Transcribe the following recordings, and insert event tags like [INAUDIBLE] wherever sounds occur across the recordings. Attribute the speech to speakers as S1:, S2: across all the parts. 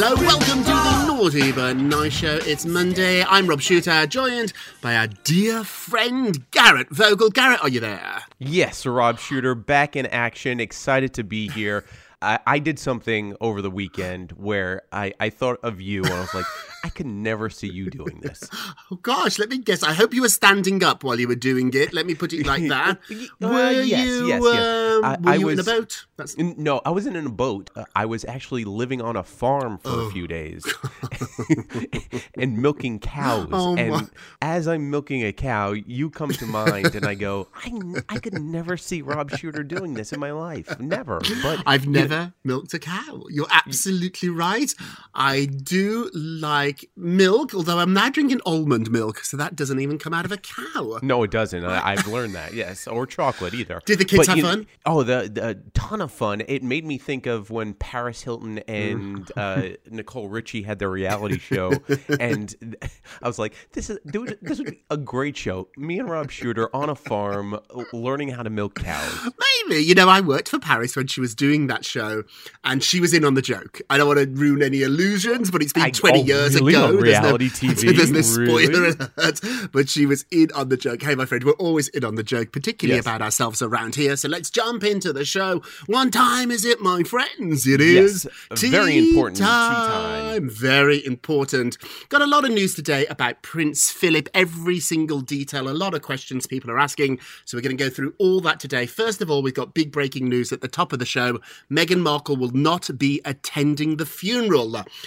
S1: Hello, Welcome to the Naughty But Nice Show. It's Monday. I'm Rob Shooter, joined by our dear friend Garrett Vogel. Garrett, are you there?
S2: Yes, Rob Shooter back in action. Excited to be here. [LAUGHS] I, I did something over the weekend where I, I thought of you and I was like, I could never see you doing this. [LAUGHS]
S1: Oh gosh, let me guess. I hope you were standing up while you were doing it. Let me put it like [LAUGHS] that.
S2: Uh,
S1: were
S2: yes,
S1: you?
S2: yes, yes.
S1: um,
S2: I-
S1: were
S2: I
S1: you in a boat? That's
S2: No, I wasn't in a boat. Uh, I was actually living on a farm for
S1: Oh.
S2: a few days [LAUGHS] and milking cows.
S1: Oh,
S2: and
S1: my.
S2: as I'm milking a cow, you come to mind, and I go, I could never see Rob Shooter doing this in my life. Never. But
S1: I've
S2: you know-
S1: never milked a cow. You're absolutely right. I do like milk, although I'm now drinking almond milk, so that doesn't even come out of a cow.
S2: No, it doesn't. I, I've learned that. Yes, or chocolate either.
S1: Did the kids have
S2: you-
S1: fun?
S2: Oh, the, the ton of fun. It made me think of when Paris Hilton and uh, [LAUGHS] Nicole Richie had their reality show, and [LAUGHS] I was like, "This is dude, this would be a great show." Me and Rob Shooter on a farm, learning how to milk cows.
S1: Maybe. You know, I worked for Paris when she was doing that show, and she was in on the joke. I don't want to ruin any illusions, but it's been
S2: I-
S1: 20
S2: oh,
S1: years ago.
S2: On
S1: There's no-
S2: reality TV? [LAUGHS]
S1: There's no spoiler
S2: Really?
S1: but she was in on the joke. Hey, my friend, we're always in on the joke, particularly
S2: Yes.
S1: about ourselves around here. So let's jump into the show. One time is it, my friends? It is
S2: Yes, a very important tea time.
S1: Very important. Got a lot of news today about Prince Philip. Every single detail, a lot of questions people are asking. So we're going to go through all that today. First of all, we've got big breaking news at the top of the show. Meghan Markle will not be attending the funeral.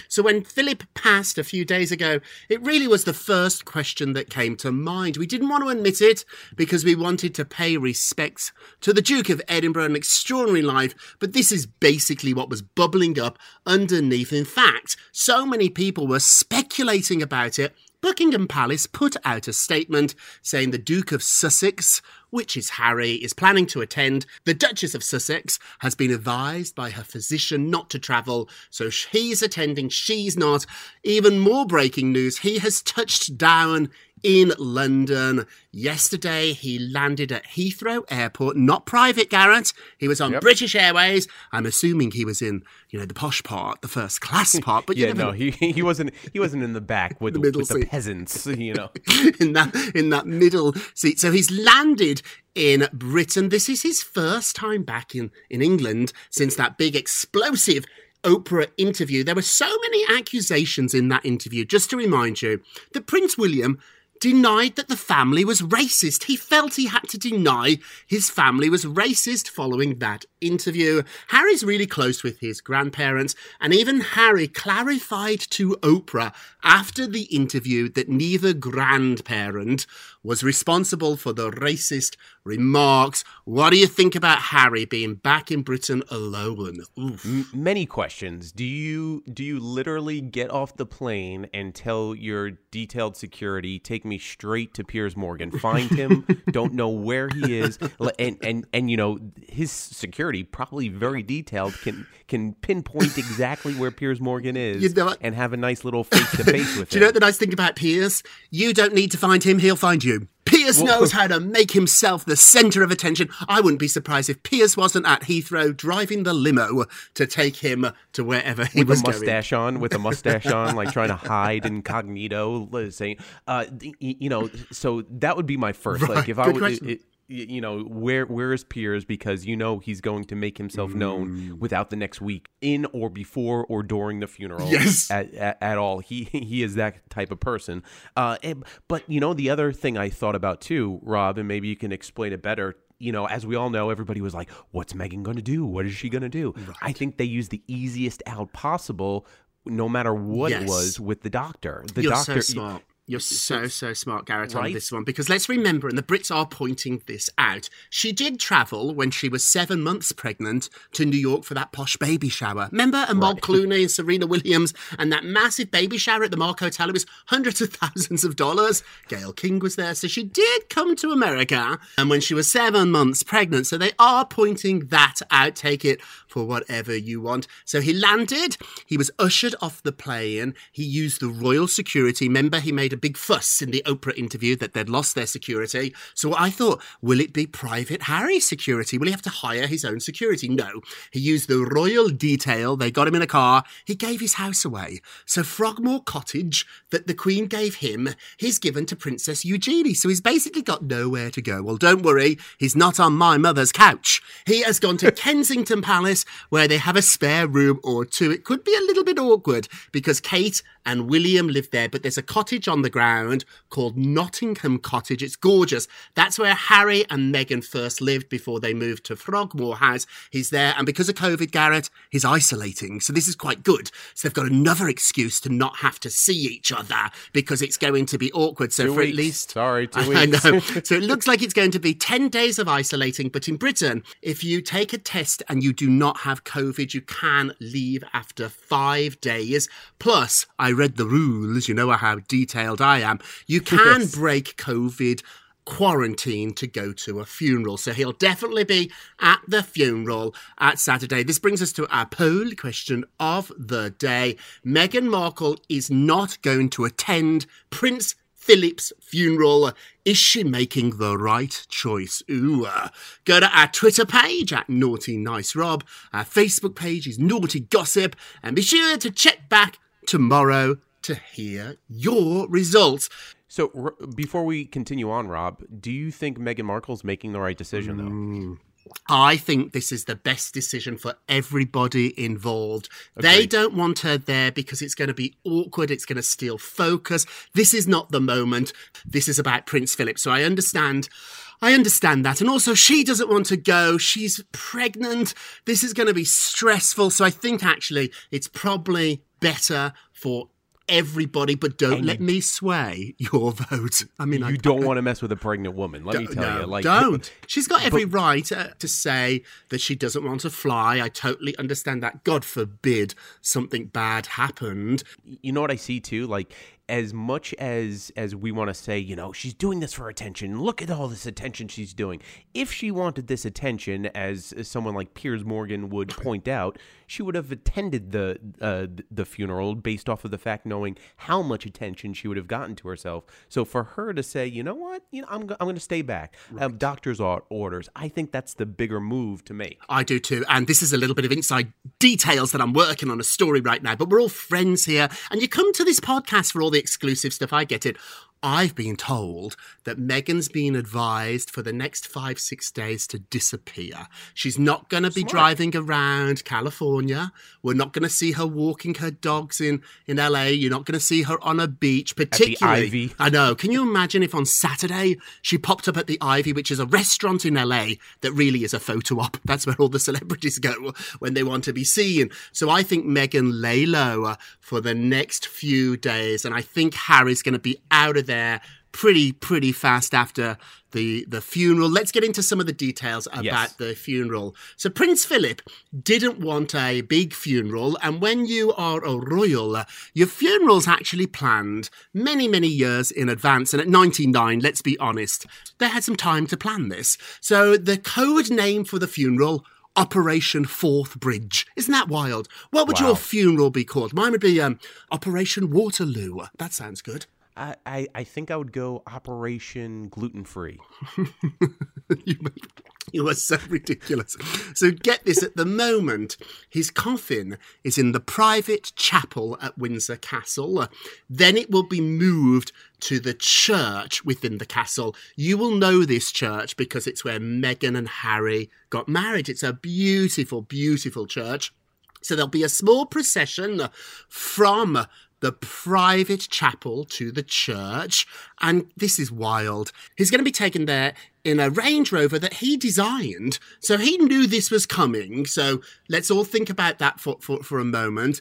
S1: So when Philip passed a few days ago, it really was the first question that came to mind. We didn't want to admit it because we wanted to pay respects to the Duke of Edinburgh, an extraordinary life, but this is basically what was bubbling up underneath. In fact, so many people were speculating about it. Buckingham Palace put out a statement saying the Duke of Sussex which is Harry, is planning to attend. The Duchess of Sussex has been advised by her physician not to travel, so he's attending, she's not. Even more breaking news he has touched down in London. Yesterday, he landed at Heathrow Airport, not private, Garrett. He was on British Airways. I'm assuming he was in, you know, the posh part, the first class [LAUGHS] part. But you
S2: yeah,
S1: never
S2: no,
S1: know.
S2: he he wasn't he wasn't in the back with [LAUGHS]
S1: The
S2: the,
S1: middle
S2: with the peasants, you know. [LAUGHS]
S1: in that in that middle seat. So he's landed in Britain. This is his first time back in, in England since that big explosive Oprah interview. There were so many accusations in that interview. Just to remind you that Prince William denied that the family was racist. He felt he had to deny his family was racist following that interview. Harry's really close with his grandparents, and even Harry clarified to Oprah after the interview that neither grandparent was responsible for the racist remarks. What do you think about Harry being back in Britain alone? Oof.
S2: Many questions. Do you do you literally get off the plane and tell your detailed security, take me straight to Piers Morgan, find him, [LAUGHS] don't know where he is, and and and you know his security probably very detailed can can pinpoint exactly where Piers Morgan is
S1: You know
S2: and have a nice little face to face with
S1: Do you know the nice thing about Piers? You don't need to find him, he'll find you. Piers
S2: Well-
S1: knows how to make himself the centre of attention. I wouldn't be surprised if Piers wasn't at Heathrow driving the limo to take him to wherever he
S2: with
S1: was
S2: a
S1: going.
S2: mustache on, with a mustache on, like trying to hide incognito, saying, uh, you know. So that would be my first.
S1: Right,
S2: Like if I
S1: good
S2: would, it, y- you know, where where is Piers? Because you know he's going to make himself
S1: Mm.
S2: known without the next week, in or before or during the funeral.
S1: Yes.
S2: at, at, at all. He he is that type of person. Uh, and- but you know, the other thing I thought about too, Rob, and maybe you can explain it better. You know, as we all know, everybody was like, "What's Meghan going to do? What is she going to do?" I think they used the easiest out possible, no matter what it was, with the doctor. The
S1: You're
S2: doctor,
S1: so. You're so, so smart, Garrett, on this one. Because let's remember, and the Brits are pointing this out, she did travel when she was seven months pregnant to New York for that posh baby shower. Remember? And Amal Clooney and Serena Williams and that massive baby shower at the Mark Hotel. It was hundreds of thousands of dollars. Gayle King was there. So she did come to America. And when she was seven months pregnant, so they are pointing that out. Take it for whatever you want. So he landed. He was ushered off the plane. He used the royal security. Remember, he made a big fuss in the Oprah interview that they'd lost their security. So I thought, will it be Private Harry security? Will he have to hire his own security? No. He used the royal detail. They got him in a car. He gave his house away. So Frogmore Cottage that the Queen gave him, he's given to Princess Eugenie. So he's basically got nowhere to go. Well, don't worry. He's not on my mother's couch. He has gone to [LAUGHS] Kensington Palace where they have a spare room or two. It could be a little bit awkward because Kate and William live there, but there's a cottage on the ground called Nottingham Cottage. It's gorgeous. That's where Harry and Meghan first lived before they moved to Frogmore House. He's there, and because of COVID, Garrett, he's isolating. So this is quite good. So they've got another excuse to not have to see each other because it's going to be awkward. So
S2: Two
S1: for at least
S2: Sorry, two weeks. [LAUGHS]
S1: I know. [LAUGHS] so it looks like it's going to be 10 days of isolating, but in Britain, if you take a test and you do not have COVID, you can leave after five days. Plus, I read the rules, you know how detailed I am. You [LAUGHS] can
S2: Yes.
S1: break COVID quarantine to go to a funeral. So he'll definitely be at the funeral at Saturday. This brings us to our poll question of the day. Meghan Markle is not going to attend Prince Philip's funeral. Is she making the right choice? Ooh. uh, go to our Twitter page at Naughty Nice Rob. Our Facebook page is Naughty Gossip. And be sure to check back tomorrow to hear your results.
S2: So r- before we continue on, Rob, do you think Meghan Markle's making the right decision though? Mm.
S1: I think this is the best decision for everybody involved. They don't want her there because it's going to be awkward. It's going to steal focus. This is not the moment. This is about Prince Philip. So I understand. I understand that. And also, she doesn't want to go. She's pregnant. This is going to be stressful. So I think actually it's probably better for everybody, but don't
S2: And
S1: let
S2: you-
S1: me sway your [LAUGHS] vote. I mean, I
S2: you don't want to mess with a pregnant woman. Let me tell
S1: no,
S2: you, like
S1: don't. She's got every right uh, to say that she doesn't want to fly. I totally understand that. God forbid something bad happened.
S2: you know what I see too? Like as much as as we want to say, you know, she's doing this for attention. Look at all this attention she's doing. If she wanted this attention, as, as someone like Piers Morgan would point out, she would have attended the uh, the funeral based off of the fact knowing how much attention she would have gotten to herself. So for her to say, you know what, you know, I'm go- I'm going to stay back. Um, doctor's or- orders. I think that's the bigger move to make.
S1: I do too. And this is a little bit of inside details that I'm working on a story right now, but we're all friends here. And you come to this podcast for all the exclusive stuff. I get it. I've been told that Meghan's been advised for the next five, six days to disappear. She's not going to be driving around California. We're not going to see her walking her dogs in, in LA. You're not going to see her on a beach, particularly.
S2: Ivy.
S1: I know. Can you imagine if on Saturday she popped up at the Ivy, which is a restaurant in LA that really is a photo op? That's where all the celebrities go when they want to be seen. So I think Meghan lay low for the next few days, and I think Harry's going to be out of there pretty pretty fast after the the funeral. Let's get into some of the details about
S2: Yes.
S1: the funeral. So Prince Philip didn't want a big funeral, and when you are a royal, uh, your funeral's actually planned many many years in advance. And at 99, let's be honest, they had some time to plan this. So the code name for the funeral. Operation Forth Bridge. Isn't that wild? What would
S2: Wow.
S1: your funeral be called? Mine would be um, Operation Waterloo. That sounds good.
S2: I, I, think I would go Operation Gluten Free. [LAUGHS]
S1: you, you are so ridiculous. So get this at the moment, his coffin is in the private chapel at Windsor Castle. Then it will be moved to the church within the castle. You will know this church because it's where Meghan and Harry got married. It's a beautiful, beautiful church. So there'll be a small procession from the private chapel to the church. And this is wild. He's going to be taken there in a Range Rover that he designed. So he knew this was coming. So let's all think about that for, for, for a moment.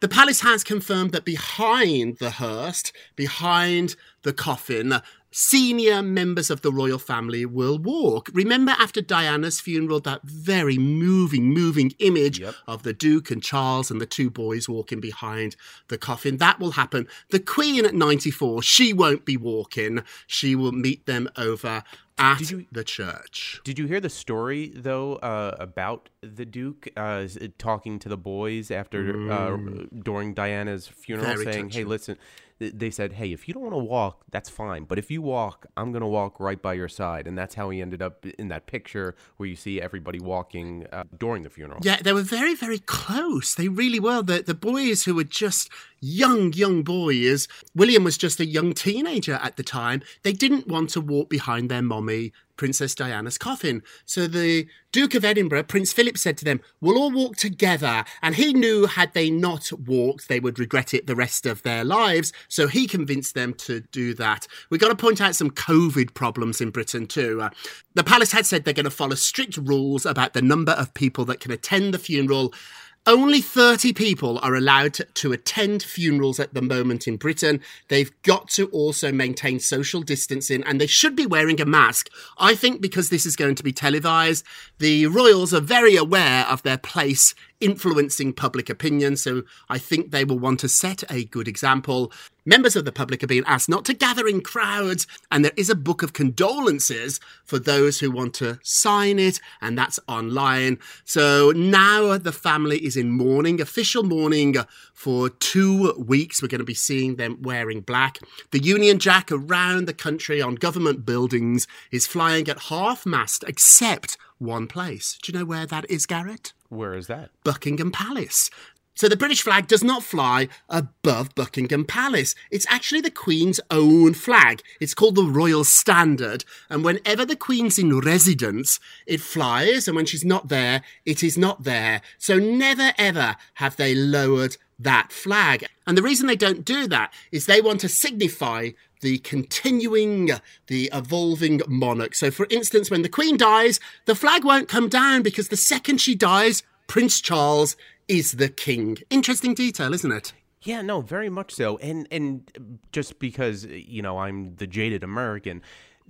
S1: The palace has confirmed that behind the hearse, behind the coffin, senior members of the royal family will walk. Remember after Diana's funeral, that very moving, moving image of the Duke and Charles and the two boys walking behind the coffin. That will happen. The Queen at 94, she won't be walking. She will meet them over at the church.
S2: Did you hear the story though uh, about the Duke uh, talking to the boys after uh, during Diana's funeral,
S1: Mm. Very
S2: saying, "Hey, listen." Th- They said, "Hey, if you don't want to walk, that's fine. But if you walk, I'm gonna walk right by your side." And that's how he ended up in that picture where you see everybody walking uh, during the funeral.
S1: Yeah, they were very, very close. They really were. The, the boys who were just young, young boys, William was just a young teenager at the time. They didn't want to walk behind their mommy, Princess Diana's coffin. So the Duke of Edinburgh, Prince Philip, said to them, We'll all walk together. And he knew had they not walked, they would regret it the rest of their lives. So he convinced them to do that. We've got to point out some COVID problems in Britain too. Uh, the palace had said they're going to follow strict rules about the number of people that can attend the funeral. Only 30 people are allowed to, attend funerals at the moment in Britain. They've got to also maintain social distancing and they should be wearing a mask. I think because this is going to be televised, the royals are very aware of their place influencing public opinion, so I think they will want to set a good example. Members of the public are being asked not to gather in crowds, and there is a book of condolences for those who want to sign it, and that's online. So now the family is in mourning, official mourning for two weeks. We're going to be seeing them wearing black. The Union Jack around the country on government buildings is flying at half mast, except one place. Do you know where that is, Garrett?
S2: Where is that?
S1: Buckingham Palace. So the British flag does not fly above Buckingham Palace. It's actually the Queen's own flag. It's called the Royal Standard. And whenever the Queen's in residence, it flies. And when she's not there, it is not there. So never ever have they lowered that flag. And the reason they don't do that is they want to signify the continuing, the evolving monarch. So, for instance, when the Queen dies, the flag won't come down because the second she dies, Prince Charles is the king. Interesting detail, isn't it?
S2: Yeah, no, very much so. And and just because you know I'm the jaded American,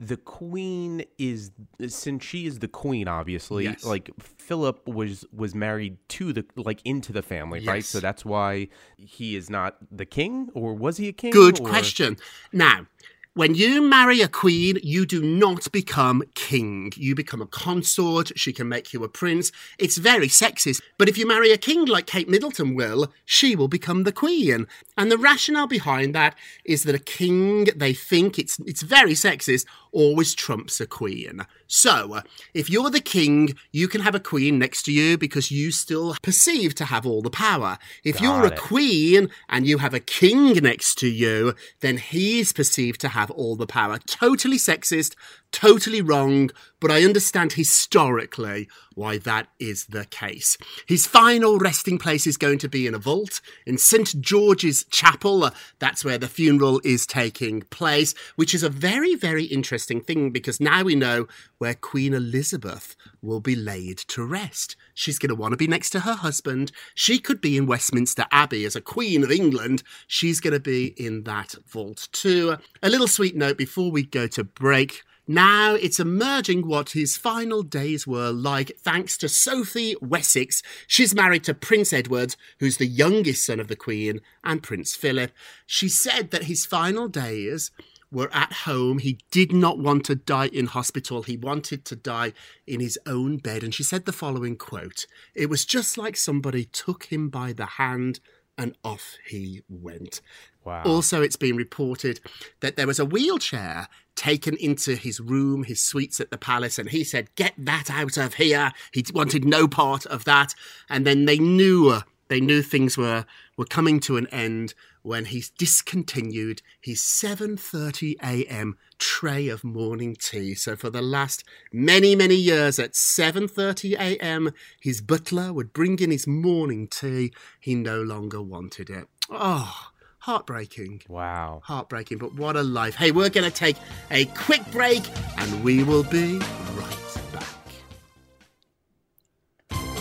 S2: the queen is since she is the queen, obviously.
S1: Yes.
S2: Like Philip was was married to the like into the family, right? So that's why he is not the king, or was he a king?
S1: Good
S2: or-
S1: question. Now, when you marry a queen, you do not become king. You become a consort. She can make you a prince. It's very sexist. But if you marry a king like Kate Middleton will, she will become the queen. And the rationale behind that is that a king, they think it's it's very sexist, always trumps a queen. So, if you're the king, you can have a queen next to you because you still perceive to have all the power. If you're a queen and you have a king next to you, then he's perceived to have all the power. Totally sexist, totally wrong, but I understand historically why that is the case. His final resting place is going to be in a vault in St. George's Chapel. Uh, That's where the funeral is taking place, which is a very, very interesting thing because now we know where Queen Elizabeth will be laid to rest. She's going to want to be next to her husband. She could be in Westminster Abbey as a Queen of England. She's going to be in that vault too. A little sweet note before we go to break. Now it's emerging what his final days were like thanks to Sophie Wessex. She's married to Prince Edward, who's the youngest son of the Queen, and Prince Philip. She said that his final days were at home. He did not want to die in hospital. He wanted to die in his own bed. And she said the following quote It was just like somebody took him by the hand and off he went.
S2: Wow.
S1: Also, it's been reported that there was a wheelchair taken into his room, his suites at the palace, and he said, Get that out of here. He wanted no part of that. And then they knew they knew things were were coming to an end when he discontinued his 7:30 a.m. tray of morning tea. So for the last many many years at 7:30 a.m. his butler would bring in his morning tea. He no longer wanted it. Oh, heartbreaking.
S2: Wow.
S1: Heartbreaking, but what a life. Hey, we're going to take a quick break and we will be right back.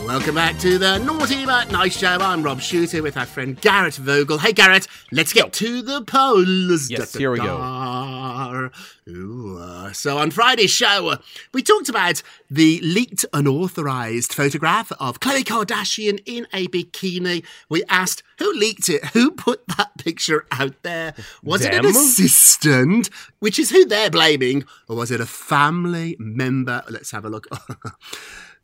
S1: Welcome back to the Naughty But Nice Show. I'm Rob Shooter with our friend Garrett Vogel. Hey, Garrett, let's get to the polls.
S2: Yes, here we go.
S1: Ooh, uh, so on Friday's show, uh, we talked about the leaked unauthorized photograph of Khloe Kardashian in a bikini. We asked who leaked it, who put that picture out there. Was it an assistant, which is who they're blaming, or was it a family member? Let's have a look. [LAUGHS]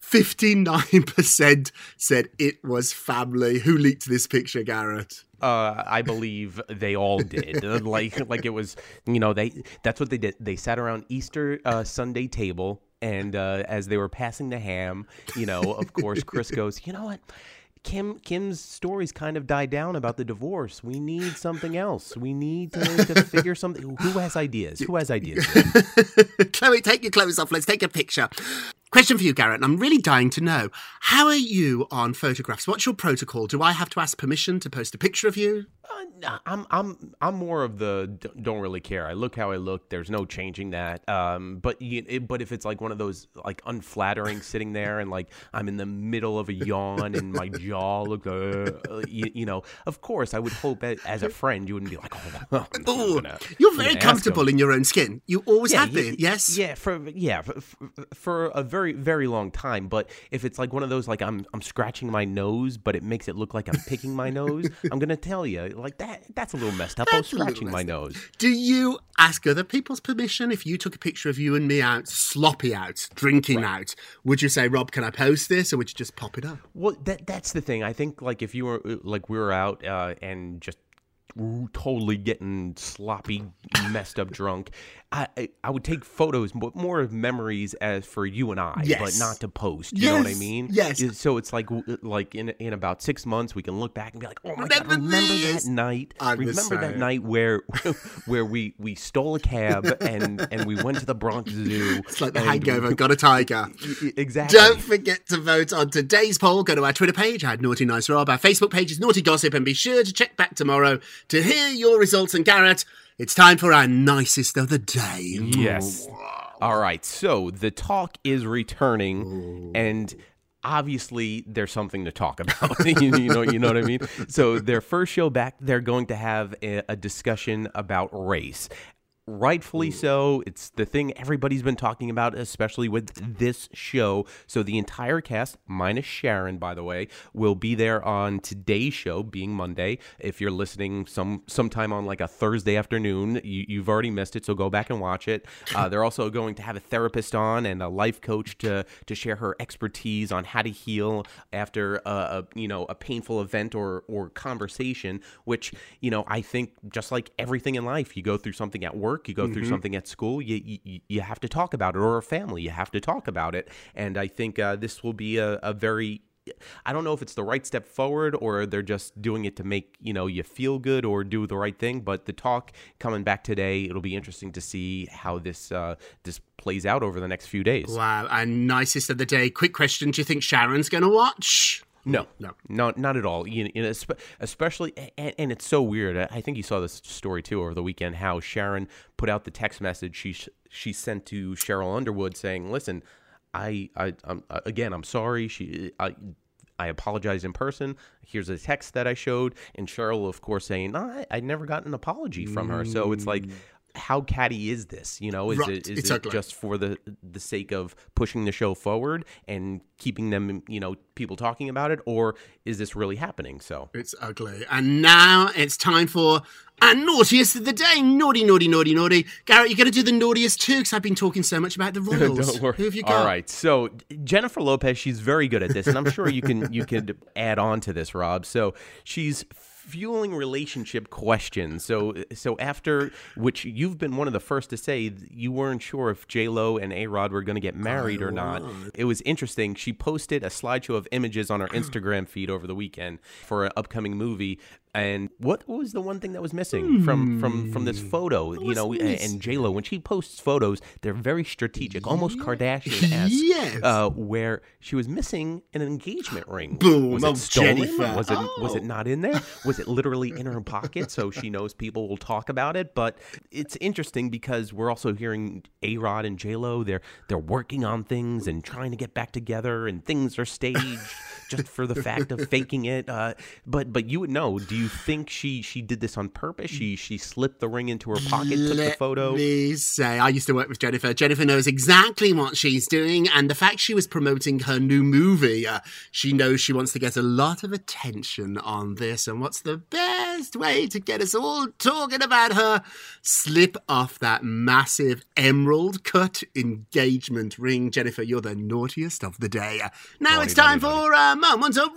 S1: 59% said it was family. Who leaked this picture, Garrett?
S2: Uh, I believe they all did. Uh, like, [LAUGHS] like it was, you know, they that's what they did. They sat around Easter uh, Sunday table, and uh, as they were passing the ham, you know, of course, Kris goes, you know what? Kim Kim's stories kind of died down about the divorce. We need something else. We need to, to figure something. Who has ideas? Who has ideas? [LAUGHS]
S1: Khloe, take your clothes off. Let's take a picture. Question for you, Garrett, and I'm really dying to know. How are you on photographs? What's your protocol? Do I have to ask permission to post a picture of you?
S2: Uh, I'm I'm I'm more of the don't really care. I look how I look. There's no changing that. Um, but you, it, but if it's like one of those like unflattering [LAUGHS] sitting there and like I'm in the middle of a yawn and my jaw look, uh, uh, you, you know, of course I would hope as a friend you wouldn't be like, oh,
S1: Ooh,
S2: gonna-
S1: you're very comfortable in your own skin. You always have
S2: yeah,
S1: been, yes?
S2: Yeah, for yeah, for, for a very very long time. But if it's like one of those like I'm I'm scratching my nose, but it makes it look like I'm picking my nose, [LAUGHS] I'm gonna tell you like that that's a little messed up. I was
S1: That's a little
S2: scratching my nose.
S1: Do you ask other people's permission if you took a picture of you and me out, sloppy out, drinking out? Would you say, Rob, can I post this? Or would you just pop it up?
S2: Well, that that's the thing. I think like if you were like we were out uh, and just totally getting sloppy, messed up drunk, I, I I would take photos, but more of memories as for you and I, but not to post. You know what I mean?
S1: yes.
S2: So it's like like in in about six months we can look back and be like, oh my god,
S1: Remember
S2: remember
S1: this?
S2: that night?
S1: I'm
S2: remember that night where [LAUGHS] where we we stole a cab [LAUGHS] and and we went to the Bronx Zoo.
S1: It's like the hangover, got a [LAUGHS] tiger.
S2: Exactly.
S1: Don't forget to vote on today's poll. Go to our Twitter page, at Naughty Nice Rob. Our Facebook page is Naughty Gossip, and be sure to check back tomorrow to hear your results. And Garrett, it's time for our nicest of the day.
S2: Yes. All right. So the talk is returning, and obviously there's something to talk about. [LAUGHS] you, you know, you know what I mean. So their first show back, they're going to have a, a discussion about race. Rightfully so. It's the thing everybody's been talking about, especially with this show. So the entire cast, minus Sharon, by the way, will be there on today's show, being Monday. If you're listening some sometime on like a Thursday afternoon, you, you've already missed it, so go back and watch it. Uh, they're also going to have a therapist on and a life coach to to share her expertise on how to heal after a, a you know a painful event or or conversation. Which you know I think just like everything in life, you go through something at work you go through
S1: Mhm.
S2: something at school, you, you you have to talk about it, or a family, you have to talk about it. And I think uh, this will be a, a very I don't know if it's the right step forward or they're just doing it to make you know you feel good or do the right thing. But the talk coming back today, it'll be interesting to see how this uh, this plays out over the next few days.
S1: Wow. And nicest of the day. Quick question: Do you think Sharon's going to watch?
S2: No,
S1: No.
S2: no, not at all. You, you know, especially, and, and it's so weird. I- think you saw this story too over the weekend. How Sharon put out the text message she she sent to Sheryl Underwood saying, "Listen, I, I, I'm, uh, again, I'm sorry. She, I." I apologize in person. Here's a text that I showed, and Cheryl, of course, saying, no, I, I never got an apology from her. So it's like, how catty is this? You know, is
S1: Right,
S2: it is it just for the the sake of pushing the show forward and keeping them, you know, people talking about it, or is this really happening? So
S1: It's ugly. And now it's time for a naughtiest of the day. Naughty, naughty, naughty, naughty. Garrett, you're going to do the naughtiest too because I've been talking so much about the [LAUGHS] Royals.
S2: Don't worry.
S1: Who have you got?
S2: All right. So Jennifer Lopez, she's very good at this, and I'm sure you can you could [LAUGHS] add on to this, Rob. So she's fueling relationship questions. So so after which you've been one of the first to say you weren't sure if J Lo and A Rod were going to get married or not. It was interesting. She posted a slideshow of images on her Instagram feed over the weekend for an upcoming movie. And what was the one thing that was missing from from from this photo? You know, and J Lo when she posts photos, they're very strategic, almost Kardashian esque.
S1: Yes.
S2: Uh, where she was missing an engagement ring.
S1: Boom.
S2: Was
S1: Oh,
S2: it stolen?
S1: Jennifer.
S2: Was it was it
S1: Oh.
S2: not in there? [LAUGHS] Was it literally in her pocket so she knows people will talk about it? But it's interesting because we're also hearing A Rod and J Lo. They're they're working on things and trying to get back together, and things are staged just for the fact of faking it. Uh, but but you would know. Do you think she she did this on purpose? She she slipped the ring into her pocket, took the
S1: Let
S2: photo.
S1: me say, I used to work with Jennifer. Jennifer knows exactly what she's doing, and the fact she was promoting her new movie, uh, she knows she wants to get a lot of attention on this. And what's the best way to get us all talking about her? Slip off that massive emerald cut engagement ring. Jennifer, you're the naughtiest of the day. Now
S2: Naughty,
S1: it's time
S2: naughty,
S1: for uh,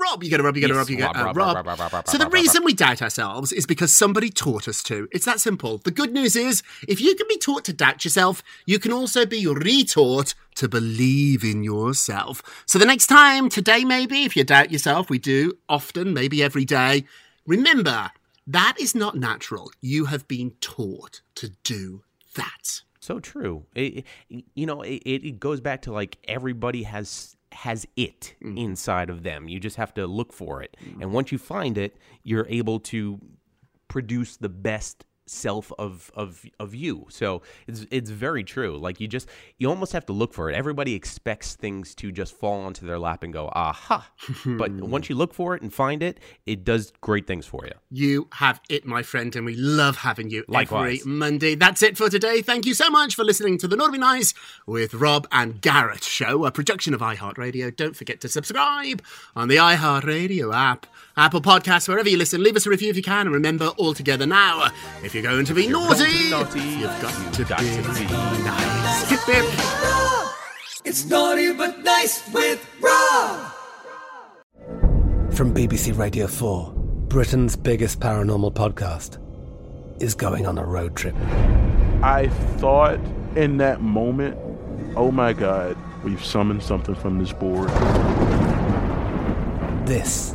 S1: Rob. You gotta Rob, you gotta
S2: Yes,
S1: Rob, you gotta
S2: Rob,
S1: uh,
S2: Rob,
S1: Rob.
S2: Rob, Rob, Rob,
S1: So the reason we doubt ourselves is because somebody taught us to. It's that simple. The good news is, if you can be taught to doubt yourself, you can also be retaught to believe in yourself. So the next time, today maybe, if you doubt yourself, we do often, maybe every day, remember that is not natural. You have been taught to do that.
S2: So true. It, you know, it, it goes back to like everybody has has it mm. inside of them. You just have to look for it, and once you find it, you're able to produce the best self of of of you. So it's it's very true. Like you just you almost have to look for it. Everybody expects things to just fall onto their lap and go, "Aha." [LAUGHS] but once you look for it and find it, it does great things for you.
S1: You have it, my friend, and we love having you
S2: Likewise.
S1: every Monday. That's it for today. Thank you so much for listening to the Naughty Nice with Rob and Garrett show, a production of iHeartRadio. Don't forget to subscribe on the iHeartRadio app, Apple Podcasts, wherever you listen. Leave us a review if you can, and remember, all together now, if you're going to be naughty,
S2: naughty,
S1: you've got
S2: you've
S1: to
S2: got
S1: be
S2: to be
S1: nice. Hip, hip.
S3: It's naughty but nice with Rob.
S4: From BBC Radio 4, Britain's biggest paranormal podcast is going on a road trip.
S5: I thought in that moment, oh my God, we've summoned something from this board.
S4: This